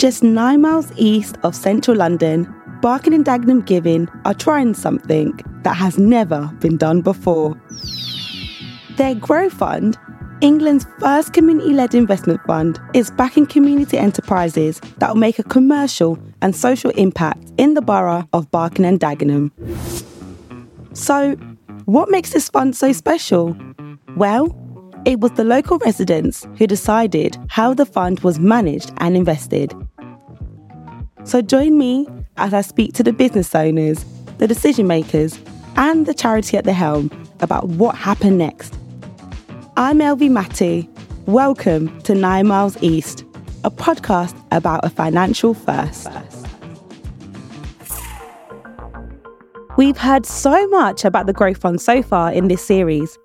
Just nine miles east of central London, Barking and Dagenham Giving are trying something that has never been done before. Their Grow Fund, England's first community led investment fund, is backing community enterprises that will make a commercial and social impact in the borough of Barking and Dagenham. So, what makes this fund so special? Well, it was the local residents who decided how the fund was managed and invested. So join me as I speak to the business owners, the decision makers, and the charity at the helm about what happened next. I'm Elvie Matty. Welcome to Nine Miles East, a podcast about a financial first. We've heard so much about the Growth Fund so far in this series.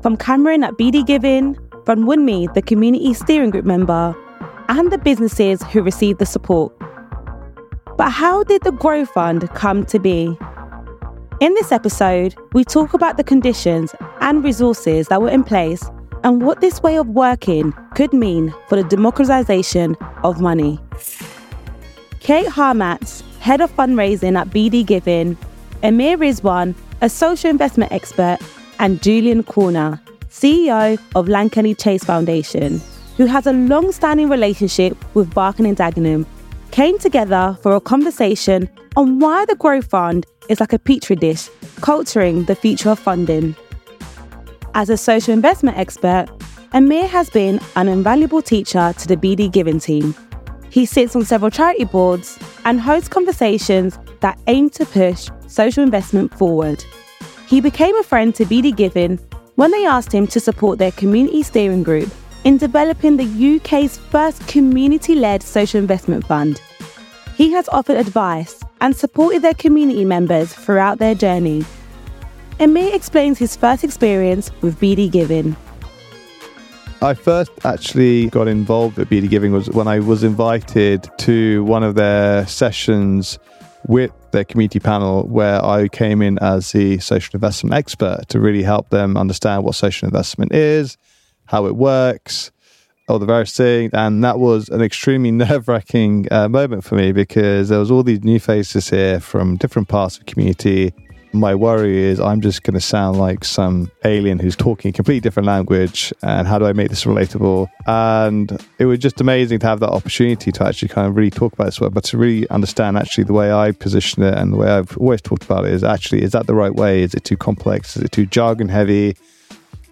From Cameron at BD Giving, from Wunmi, the community steering group member, and the businesses who received the support. But how did the Grow Fund come to be? In this episode, we talk about the conditions and resources that were in place and what this way of working could mean for the democratization of money. Kate Harmatz, head of fundraising at BD Giving, Amir Rizwan, a social investment expert, and Julian Corner, CEO of Lankelly Chase Foundation, who has a long standing relationship with Barking and Dagenham came together for a conversation on why the Grow Fund is like a petri dish, culturing the future of funding. As a social investment expert, Amir has been an invaluable teacher to the BD Giving team. He sits on several charity boards and hosts conversations that aim to push social investment forward. He became a friend to BD Giving when they asked him to support their community steering group in developing the UK's first community led social investment fund. He has offered advice and supported their community members throughout their journey. Amir explains his first experience with BD Giving. I first actually got involved with BD Giving was when I was invited to one of their sessions with their community panel where I came in as the social investment expert to really help them understand what social investment is, how it works, all the various things. And that was an extremely nerve wracking uh, moment for me because there was all these new faces here from different parts of the community. My worry is I'm just going to sound like some alien who's talking a completely different language. And how do I make this relatable? And it was just amazing to have that opportunity to actually kind of really talk about this work, but to really understand actually the way I position it and the way I've always talked about it is actually, is that the right way? Is it too complex? Is it too jargon heavy?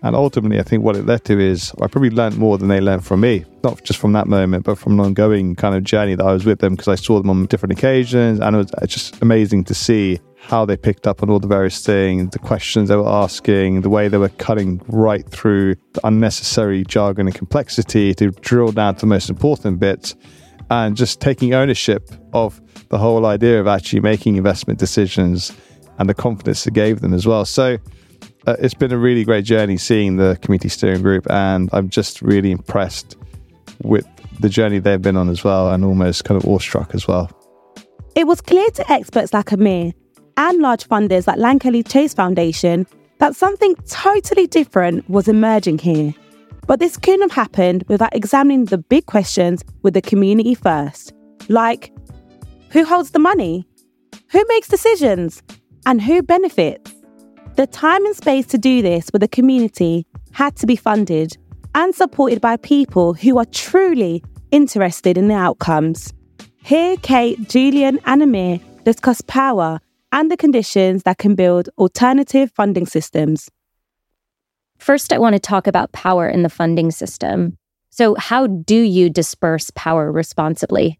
And ultimately, I think what it led to is I probably learned more than they learned from me, not just from that moment, but from an ongoing kind of journey that I was with them because I saw them on different occasions. And it was just amazing to see how they picked up on all the various things, the questions they were asking, the way they were cutting right through the unnecessary jargon and complexity to drill down to the most important bits and just taking ownership of the whole idea of actually making investment decisions and the confidence it gave them as well. So, uh, it's been a really great journey seeing the community steering group, and I'm just really impressed with the journey they've been on as well, and almost kind of awestruck as well. It was clear to experts like Amir and large funders like Lankelly Chase Foundation that something totally different was emerging here. But this couldn't have happened without examining the big questions with the community first. Like, who holds the money? Who makes decisions? And who benefits? The time and space to do this with the community had to be funded and supported by people who are truly interested in the outcomes. Here, Kate, Julian, and Amir discuss power and the conditions that can build alternative funding systems. First, I want to talk about power in the funding system. So, how do you disperse power responsibly?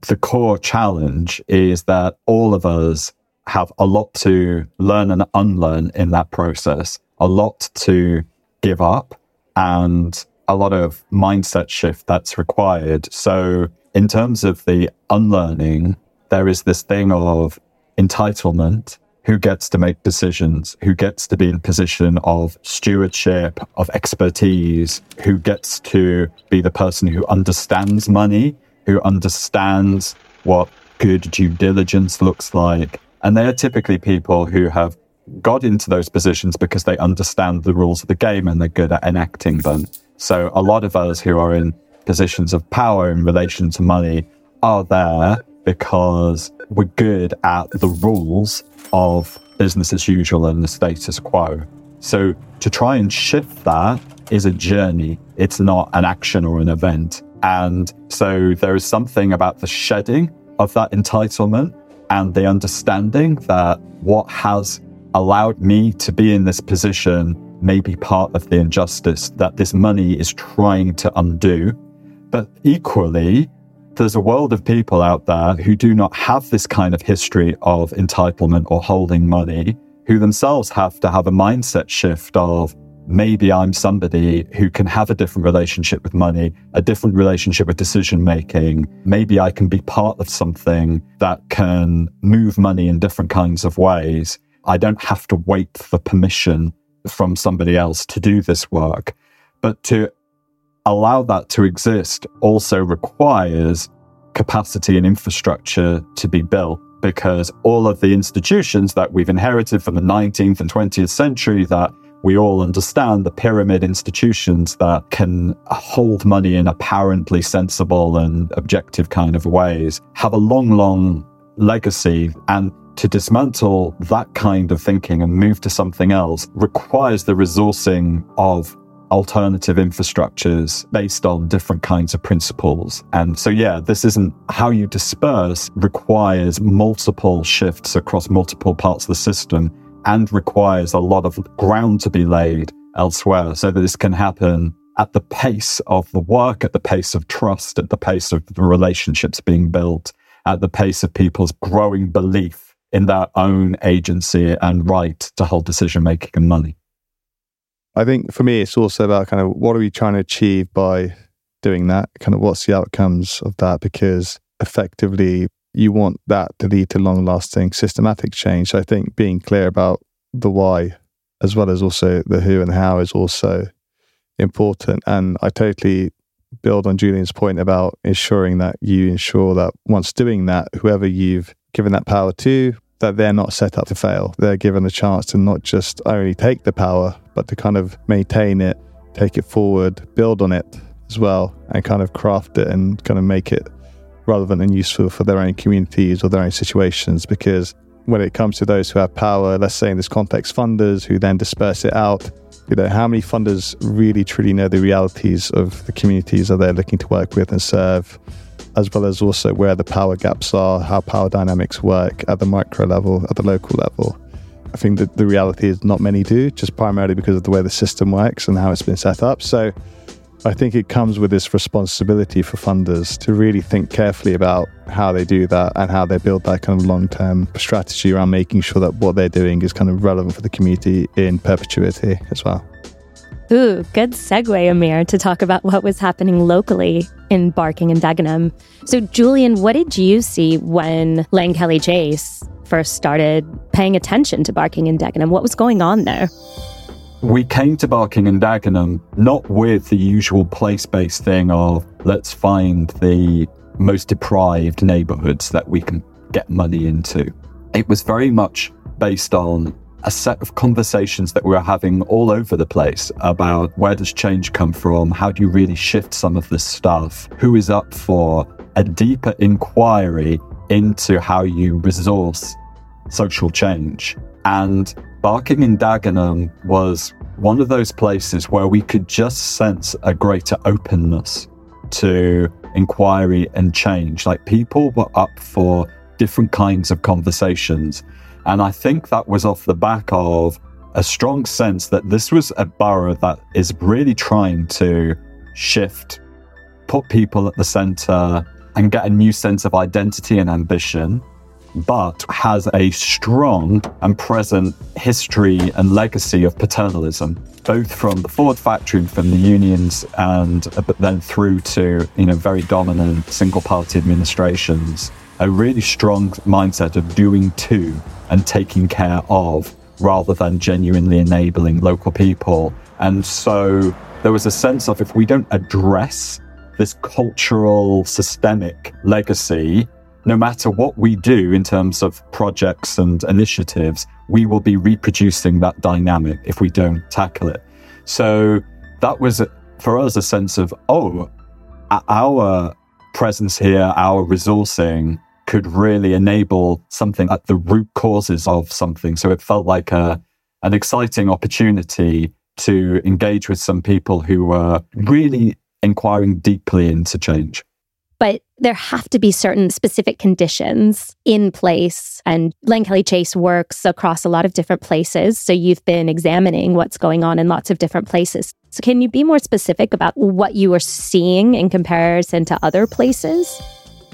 The core challenge is that all of us have a lot to learn and unlearn in that process, a lot to give up, and a lot of mindset shift that's required. So, in terms of the unlearning, there is this thing of entitlement. Who gets to make decisions, who gets to be in position of stewardship, of expertise, who gets to be the person who understands money, who understands what good due diligence looks like, and they are typically people who have got into those positions because they understand the rules of the game and they're good at enacting them. So a lot of us who are in positions of power in relation to money are there because we're good at the rules of business as usual and the status quo. So to try and shift that is a journey. It's not an action or an event. And so there is something about the shedding of that entitlement and the understanding that what has allowed me to be in this position may be part of the injustice that this money is trying to undo. But equally, there's a world of people out there who do not have this kind of history of entitlement or holding money, who themselves have to have a mindset shift of maybe I'm somebody who can have a different relationship with money, a different relationship with decision making. Maybe I can be part of something that can move money in different kinds of ways. I don't have to wait for permission from somebody else to do this work. But to allow that to exist also requires capacity and infrastructure to be built because all of the institutions that we've inherited from the 19th and 20th century that we all understand the pyramid institutions that can hold money in apparently sensible and objective kind of ways have a long, long legacy. And to dismantle that kind of thinking and move to something else requires the resourcing of alternative infrastructures based on different kinds of principles. And so, yeah, this isn't how you disperse requires multiple shifts across multiple parts of the system and requires a lot of ground to be laid elsewhere so that this can happen at the pace of the work, at the pace of trust, at the pace of the relationships being built, at the pace of people's growing belief in their own agency and right to hold decision making and money. I think for me, it's also about kind of what are we trying to achieve by doing that? Kind of what's the outcomes of that? Because effectively, you want that to lead to long lasting systematic change. So I think being clear about the why, as well as also the who and how, is also important. And I totally build on Julian's point about ensuring that you ensure that once doing that, whoever you've given that power to, that they're not set up to fail. They're given the chance to not just only take the power, but to kind of maintain it, take it forward, build on it as well, and kind of craft it and kind of make it relevant and useful for their own communities or their own situations. Because when it comes to those who have power, let's say in this context, funders who then disperse it out, you know, how many funders really truly know the realities of the communities that they're looking to work with and serve, as well as also where the power gaps are, how power dynamics work at the micro level, at the local level. I think that the reality is not many do, just primarily because of the way the system works and how it's been set up. So I think it comes with this responsibility for funders to really think carefully about how they do that and how they build that kind of long term strategy around making sure that what they're doing is kind of relevant for the community in perpetuity as well. Ooh, good segue, Amir, to talk about what was happening locally in Barking and Dagenham. So, Julian, what did you see when Lankelly Chase first started paying attention to Barking and Dagenham? What was going on there? We came to Barking and Dagenham not with the usual place based thing of let's find the most deprived neighborhoods that we can get money into. It was very much based on a set of conversations that we were having all over the place about where does change come from? How do you really shift some of this stuff? Who is up for a deeper inquiry into how you resource social change? And Barking and Dagenham was one of those places where we could just sense a greater openness to inquiry and change. Like people were up for different kinds of conversations. And I think that was off the back of a strong sense that this was a borough that is really trying to shift, put people at the center, and get a new sense of identity and ambition, but has a strong and present history and legacy of paternalism, both from the Ford factory and from the unions, and uh, but then through to you know very dominant single party administrations. A really strong mindset of doing to and taking care of rather than genuinely enabling local people. And so there was a sense of if we don't address this cultural systemic legacy, no matter what we do in terms of projects and initiatives, we will be reproducing that dynamic if we don't tackle it. So that was for us a sense of, oh, our presence here, our resourcing could really enable something at the root causes of something. So it felt like a, an exciting opportunity to engage with some people who were really inquiring deeply into change but there have to be certain specific conditions in place. And Kelly Chase works across a lot of different places. So you've been examining what's going on in lots of different places. So can you be more specific about what you are seeing in comparison to other places?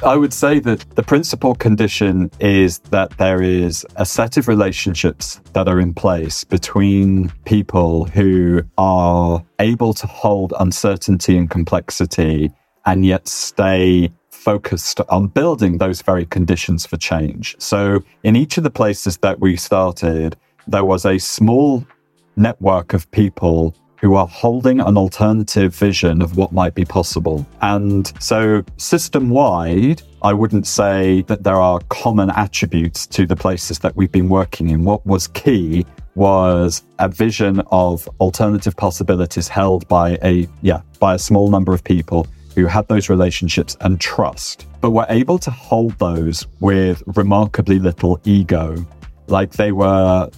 I would say that the principal condition is that there is a set of relationships that are in place between people who are able to hold uncertainty and complexity and yet stay focused on building those very conditions for change. So, in each of the places that we started, there was a small network of people who are holding an alternative vision of what might be possible. And so, system wide, I wouldn't say that there are common attributes to the places that we've been working in. What was key was a vision of alternative possibilities held by a yeah by a small number of people who had those relationships and trust, but were able to hold those with remarkably little ego. Like they were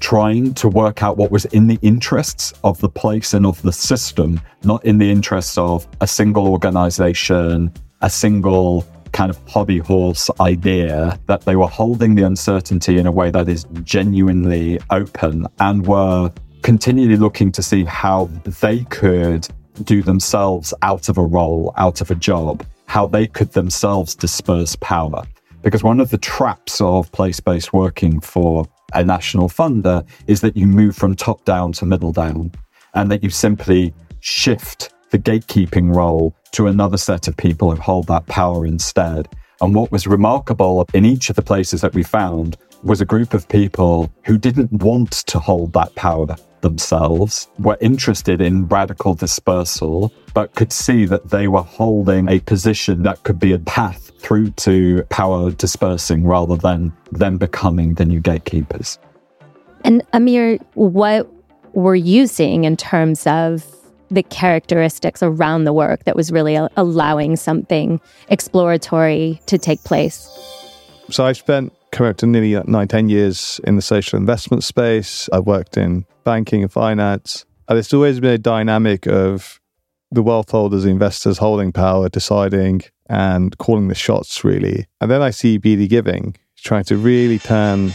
trying to work out what was in the interests of the place and of the system, not in the interests of a single organization, a single kind of hobby horse idea, that they were holding the uncertainty in a way that is genuinely open and were continually looking to see how they could do themselves out of a role, out of a job, how they could themselves disperse power. Because one of the traps of place based working for a national funder is that you move from top down to middle down and that you simply shift the gatekeeping role to another set of people who hold that power instead. And what was remarkable in each of the places that we found was a group of people who didn't want to hold that power themselves were interested in radical dispersal, but could see that they were holding a position that could be a path through to power dispersing rather than them becoming the new gatekeepers. And Amir, what were you seeing in terms of the characteristics around the work that was really allowing something exploratory to take place? So I've spent to nearly nine, 10 years in the social investment space. I've worked in banking and finance. And there's always been a dynamic of the wealth holders, the investors holding power, deciding and calling the shots, really. And then I see BD Giving trying to really turn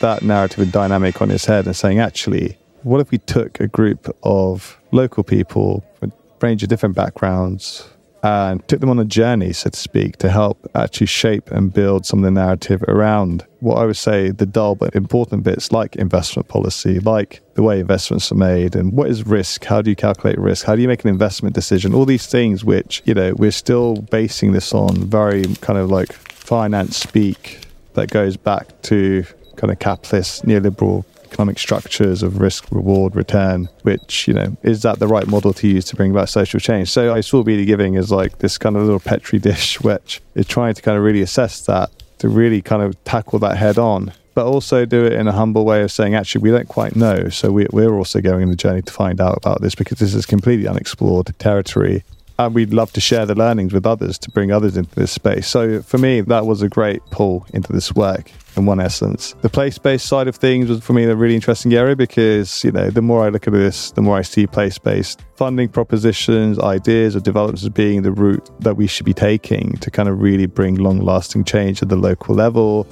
that narrative and dynamic on its head and saying, actually, what if we took a group of local people a range of different backgrounds, and took them on a journey, so to speak, to help actually shape and build some of the narrative around what I would say the dull but important bits like investment policy, like the way investments are made and what is risk? How do you calculate risk? How do you make an investment decision? All these things which, you know, we're still basing this on very kind of like finance speak that goes back to kind of capitalist neoliberal economic structures of risk, reward, return, which, you know, is that the right model to use to bring about social change? So I saw Really Giving as like this kind of little petri dish, which is trying to kind of really assess that, to really kind of tackle that head on, but also do it in a humble way of saying, actually, we don't quite know. So we, we're also going on the journey to find out about this because this is completely unexplored territory and we'd love to share the learnings with others to bring others into this space. So for me, that was a great pull into this work in one essence. The place-based side of things was for me a really interesting area because, you know, the more I look at this, the more I see place-based funding propositions, ideas or developments as being the route that we should be taking to kind of really bring long-lasting change at the local level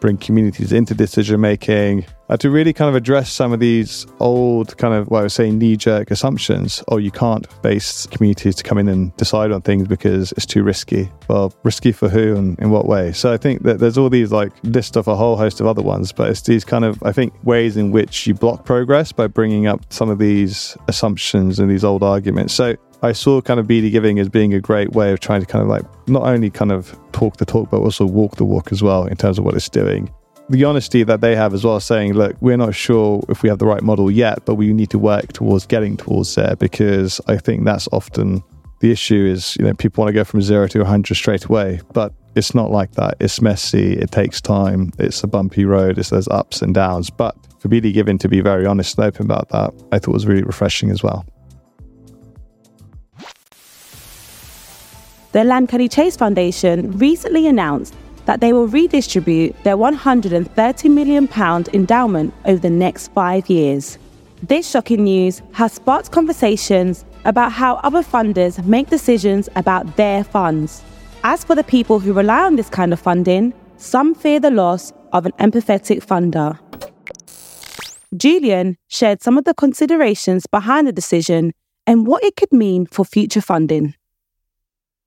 bring communities into decision making, uh, to really kind of address some of these old kind of what I was saying knee jerk assumptions. Oh, you can't base communities to come in and decide on things because it's too risky. Well, risky for who and in what way? So I think that there's all these like list of a whole host of other ones, but it's these kind of I think ways in which you block progress by bringing up some of these assumptions and these old arguments. So I saw kind of BD giving as being a great way of trying to kind of like not only kind of talk the talk, but also walk the walk as well in terms of what it's doing. The honesty that they have as well, saying, look, we're not sure if we have the right model yet, but we need to work towards getting towards there because I think that's often the issue is, you know, people want to go from zero to 100 straight away, but it's not like that. It's messy, it takes time, it's a bumpy road, it's, there's ups and downs. But for BD Giving to be very honest and open about that, I thought was really refreshing as well. The Lankelly Chase Foundation recently announced that they will redistribute their £130 million endowment over the next five years. This shocking news has sparked conversations about how other funders make decisions about their funds. As for the people who rely on this kind of funding, some fear the loss of an empathetic funder. Julian shared some of the considerations behind the decision and what it could mean for future funding.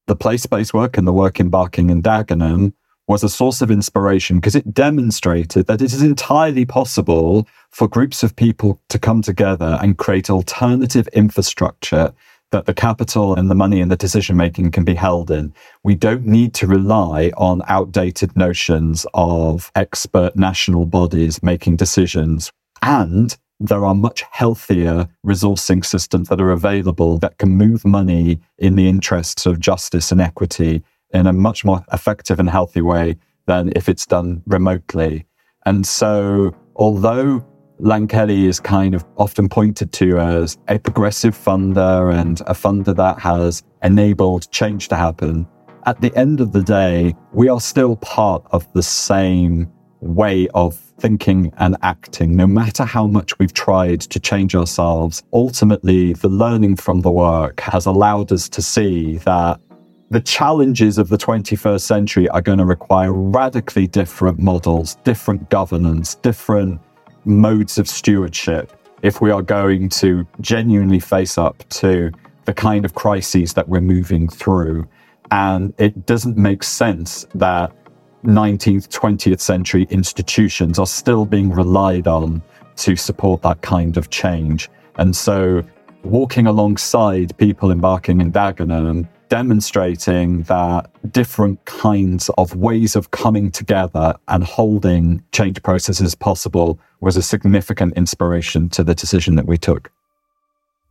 The place based work and the work in Barking and Dagenham was a source of inspiration because it demonstrated that it is entirely possible for groups of people to come together and create alternative infrastructure that the capital and the money and the decision making can be held in. We don't need to rely on outdated notions of expert national bodies making decisions. And there are much healthier resourcing systems that are available that can move money in the interests of justice and equity in a much more effective and healthy way than if it's done remotely. And so, although Lankelly is kind of often pointed to as a progressive funder and a funder that has enabled change to happen, at the end of the day, we are still part of the same way of thinking and acting, no matter how much we've tried to change ourselves. Ultimately, the learning from the work has allowed us to see that the challenges of the 21st century are going to require radically different models, different governance, different modes of stewardship if we are going to genuinely face up to the kind of crises that we're moving through. And it doesn't make sense that 19th, 20th century institutions are still being relied on to support that kind of change. And so, walking alongside people in Barking and Dagenham demonstrating that different kinds of ways of coming together and holding change processes possible was a significant inspiration to the decision that we took.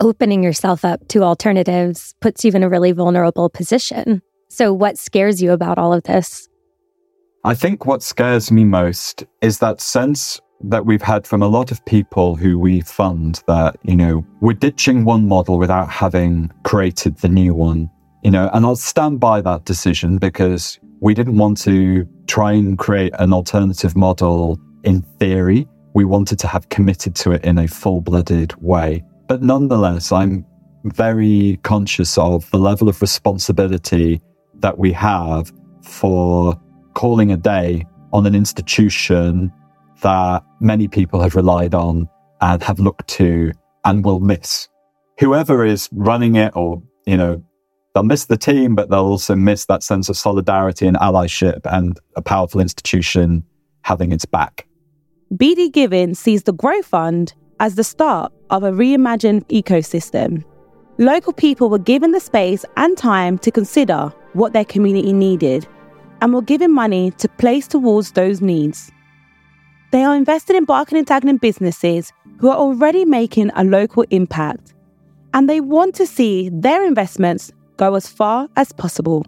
Opening yourself up to alternatives puts you in a really vulnerable position. So, what scares you about all of this? I think what scares me most is that sense that we've had from a lot of people who we fund that, you know, we're ditching one model without having created the new one you know, and I'll stand by that decision because we didn't want to try and create an alternative model in theory. We wanted to have committed to it in a full blooded way. But nonetheless, I'm very conscious of the level of responsibility that we have for calling a day on an institution that many people have relied on and have looked to and will miss. Whoever is running it or, you know, they'll miss the team, but they'll also miss that sense of solidarity and allyship and a powerful institution having its back. BD Giving sees the Grow Fund as the start of a reimagined ecosystem. Local people were given the space and time to consider what their community needed and were given money to place towards those needs. They are invested in Barking and Dagenham businesses who are already making a local impact, and they want to see their investments go as far as possible.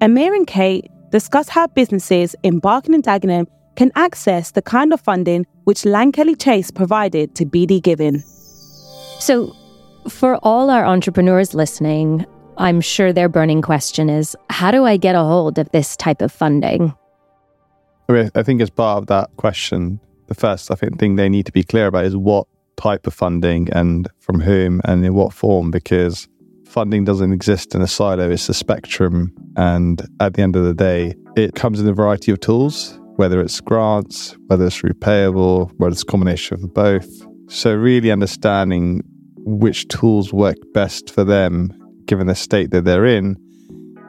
Amir and Kate discuss how businesses in Barking and Dagenham can access the kind of funding which Lankelly Chase provided to BD Giving. So, for all our entrepreneurs listening, I'm sure their burning question is how do I get a hold of this type of funding? I think as part of that question, the first I think thing they need to be clear about is what type of funding and from whom and in what form because funding doesn't exist in a silo, it's a spectrum. And at the end of the day, it comes in a variety of tools, whether it's grants, whether it's repayable, whether it's a combination of both. So, really understanding which tools work best for them, given the state that they're in,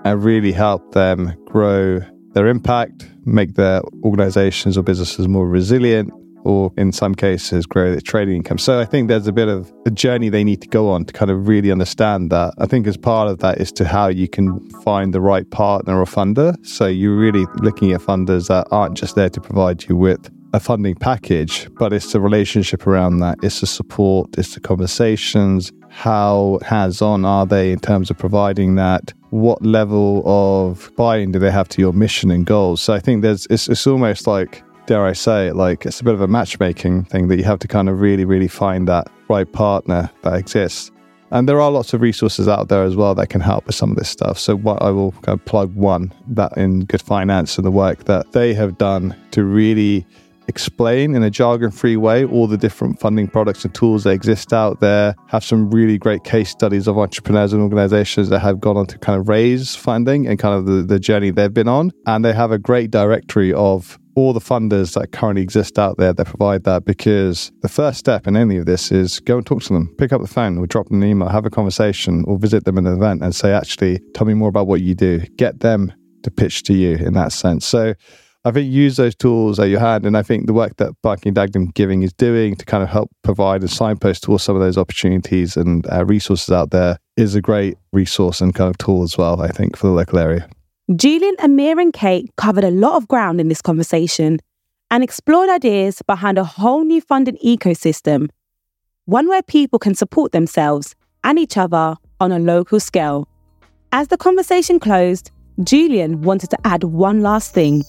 and really help them grow their impact, make their organizations or businesses more resilient, or in some cases grow their trading income. So I think there's a bit of a journey they need to go on to kind of really understand that. I think as part of that is to how you can find the right partner or funder. So you're really looking at funders that aren't just there to provide you with a funding package, but it's the relationship around that. It's the support, it's the conversations. How hands on are they in terms of providing that? What level of buy in do they have to your mission and goals? So I think there's, it's, it's almost like dare I say it, like it's a bit of a matchmaking thing that you have to kind of really, really find that right partner that exists. And there are lots of resources out there as well that can help with some of this stuff. So what I will kind of plug one that in Good Finance and the work that they have done to really explain in a jargon free way all the different funding products and tools that exist out there, have some really great case studies of entrepreneurs and organizations that have gone on to kind of raise funding and kind of the, the journey they've been on. And they have a great directory of all the funders that currently exist out there that provide that because the first step in any of this is go and talk to them, pick up the phone or drop them an email, have a conversation or visit them in an event and say, actually, tell me more about what you do. Get them to pitch to you in that sense. So I think use those tools at your hand. And I think the work that Barking Dagenham Giving is doing to kind of help provide a signpost towards some of those opportunities and uh, resources out there is a great resource and kind of tool as well, I think, for the local area. Julian, Amir, and Kate covered a lot of ground in this conversation and explored ideas behind a whole new funding ecosystem, one where people can support themselves and each other on a local scale. As the conversation closed, Julian wanted to add one last thing.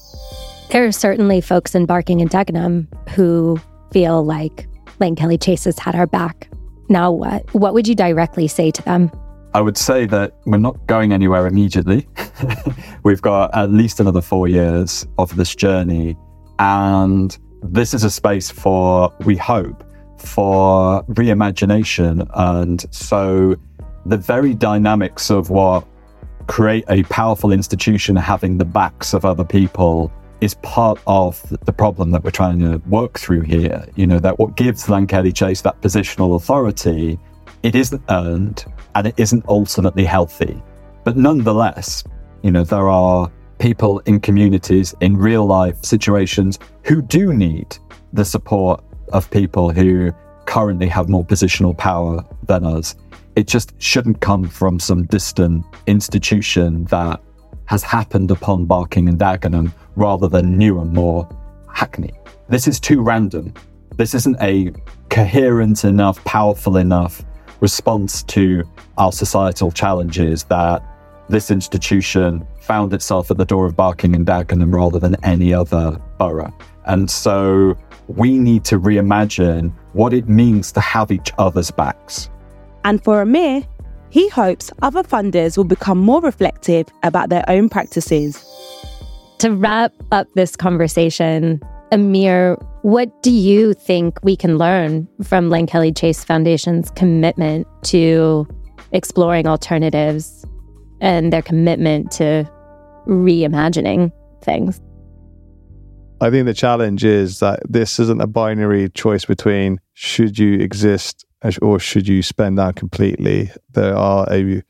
There are certainly folks in Barking and Dagenham who feel like Lankelly Chase has had our back. Now what? What would you directly say to them? I would say that we're not going anywhere immediately. We've got at least another four years of this journey. And this is a space for, we hope, for reimagination. And so the very dynamics of what create a powerful institution having the backs of other people is part of the problem that we're trying to work through here. You know, that what gives Lankelly Chase that positional authority, it isn't earned and it isn't ultimately healthy. But nonetheless, you know, there are people in communities in real life situations who do need the support of people who currently have more positional power than us. It just shouldn't come from some distant institution that has happened upon Barking and Dagenham rather than Newham more Hackney. This is too random. This isn't a coherent enough, powerful enough response to our societal challenges that this institution found itself at the door of Barking and Dagenham rather than any other borough. And so we need to reimagine what it means to have each other's backs. And for Amir, he hopes other funders will become more reflective about their own practices. To wrap up this conversation, Amir, what do you think we can learn from Lankelly Chase Foundation's commitment to exploring alternatives and their commitment to reimagining things? I think the challenge is that this isn't a binary choice between should you exist or should you spend down completely. There are a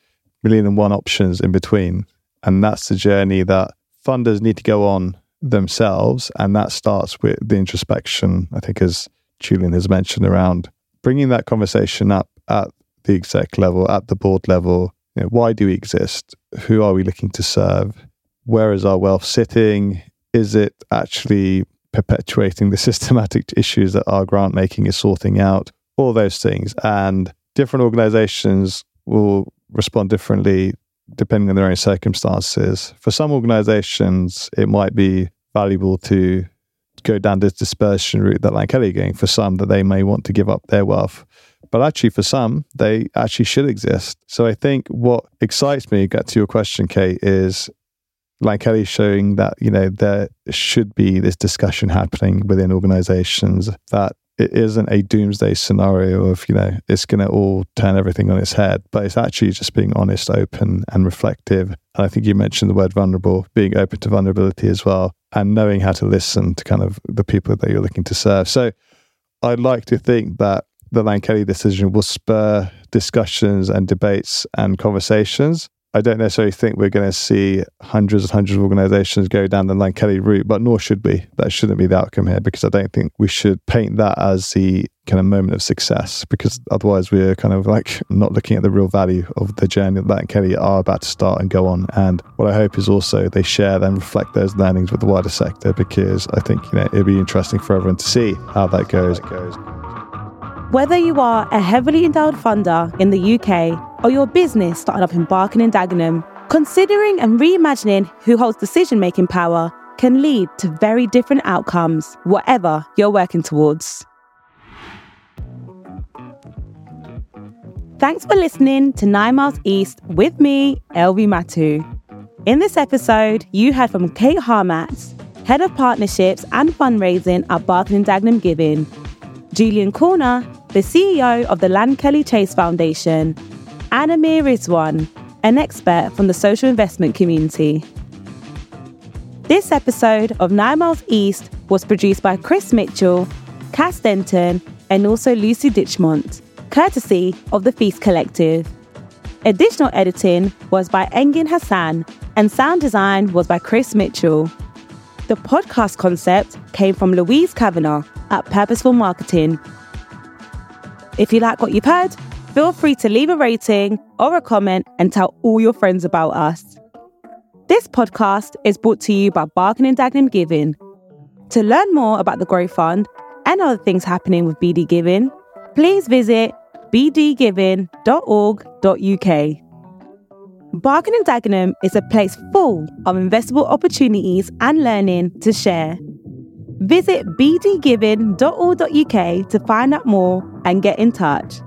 million and one options in between. And that's the journey that funders need to go on themselves. And that starts with the introspection, I think, as Julian has mentioned, around bringing that conversation up at the exec level, at the board level. You know, why do we exist? Who are we looking to serve? Where is our wealth sitting? Is it actually perpetuating the systematic issues that our grant making is sorting out? All those things. And different organizations will respond differently depending on their own circumstances. For some organizations, it might be valuable to go down this dispersion route that Lankelly are going. For some, that they may want to give up their wealth. But actually, for some, they actually should exist. So I think what excites me, get to your question, Kate, is Lankelly showing that, you know, there should be this discussion happening within organizations that it isn't a doomsday scenario of you know it's going to all turn everything on its head but it's actually just being honest open and reflective. And i think you mentioned the word vulnerable being open to vulnerability as well and knowing how to listen to kind of the people that you're looking to serve. So i'd like to think that the Lankelly decision will spur discussions and debates and conversations I don't necessarily think we're going to see hundreds and hundreds of organizations go down the Lankelly route, but nor should we. That shouldn't be the outcome here because I don't think we should paint that as the kind of moment of success because otherwise we're kind of like not looking at the real value of the journey that Lankelly are about to start and go on. And what I hope is also they share and reflect those learnings with the wider sector because I think, you know, it'd be interesting for everyone to see how that goes. Whether you are a heavily endowed funder in the UK or your business starting up in Barking and Dagenham, considering and reimagining who holds decision making power can lead to very different outcomes, whatever you're working towards. Thanks for listening to Nine Miles East with me, Elvi Matu. In this episode, you heard from Kate Harmatz, Head of Partnerships and Fundraising at Barking and Dagenham Giving, Julian Corner, the CEO of the Lankelly Chase Foundation, and Amir Rizwan, an expert from the social investment community. This episode of Nine Miles East was produced by Chris Mitchell, Cass Denton, and also Lucy Ditchmont courtesy of the Feast Collective. Additional editing was by Engin Hassan, and sound design was by Chris Mitchell. The podcast concept came from Louise Kavanagh at Purposeful Marketing. If you like what you've heard, feel free to leave a rating or a comment and tell all your friends about us. This podcast is brought to you by Barking and Dagenham Giving. To learn more about the Growth Fund and other things happening with BD Giving, please visit bdgiving.org.uk. Barking and Dagenham is a place full of investable opportunities and learning to share. Visit bdgiving.org.uk to find out more and get in touch.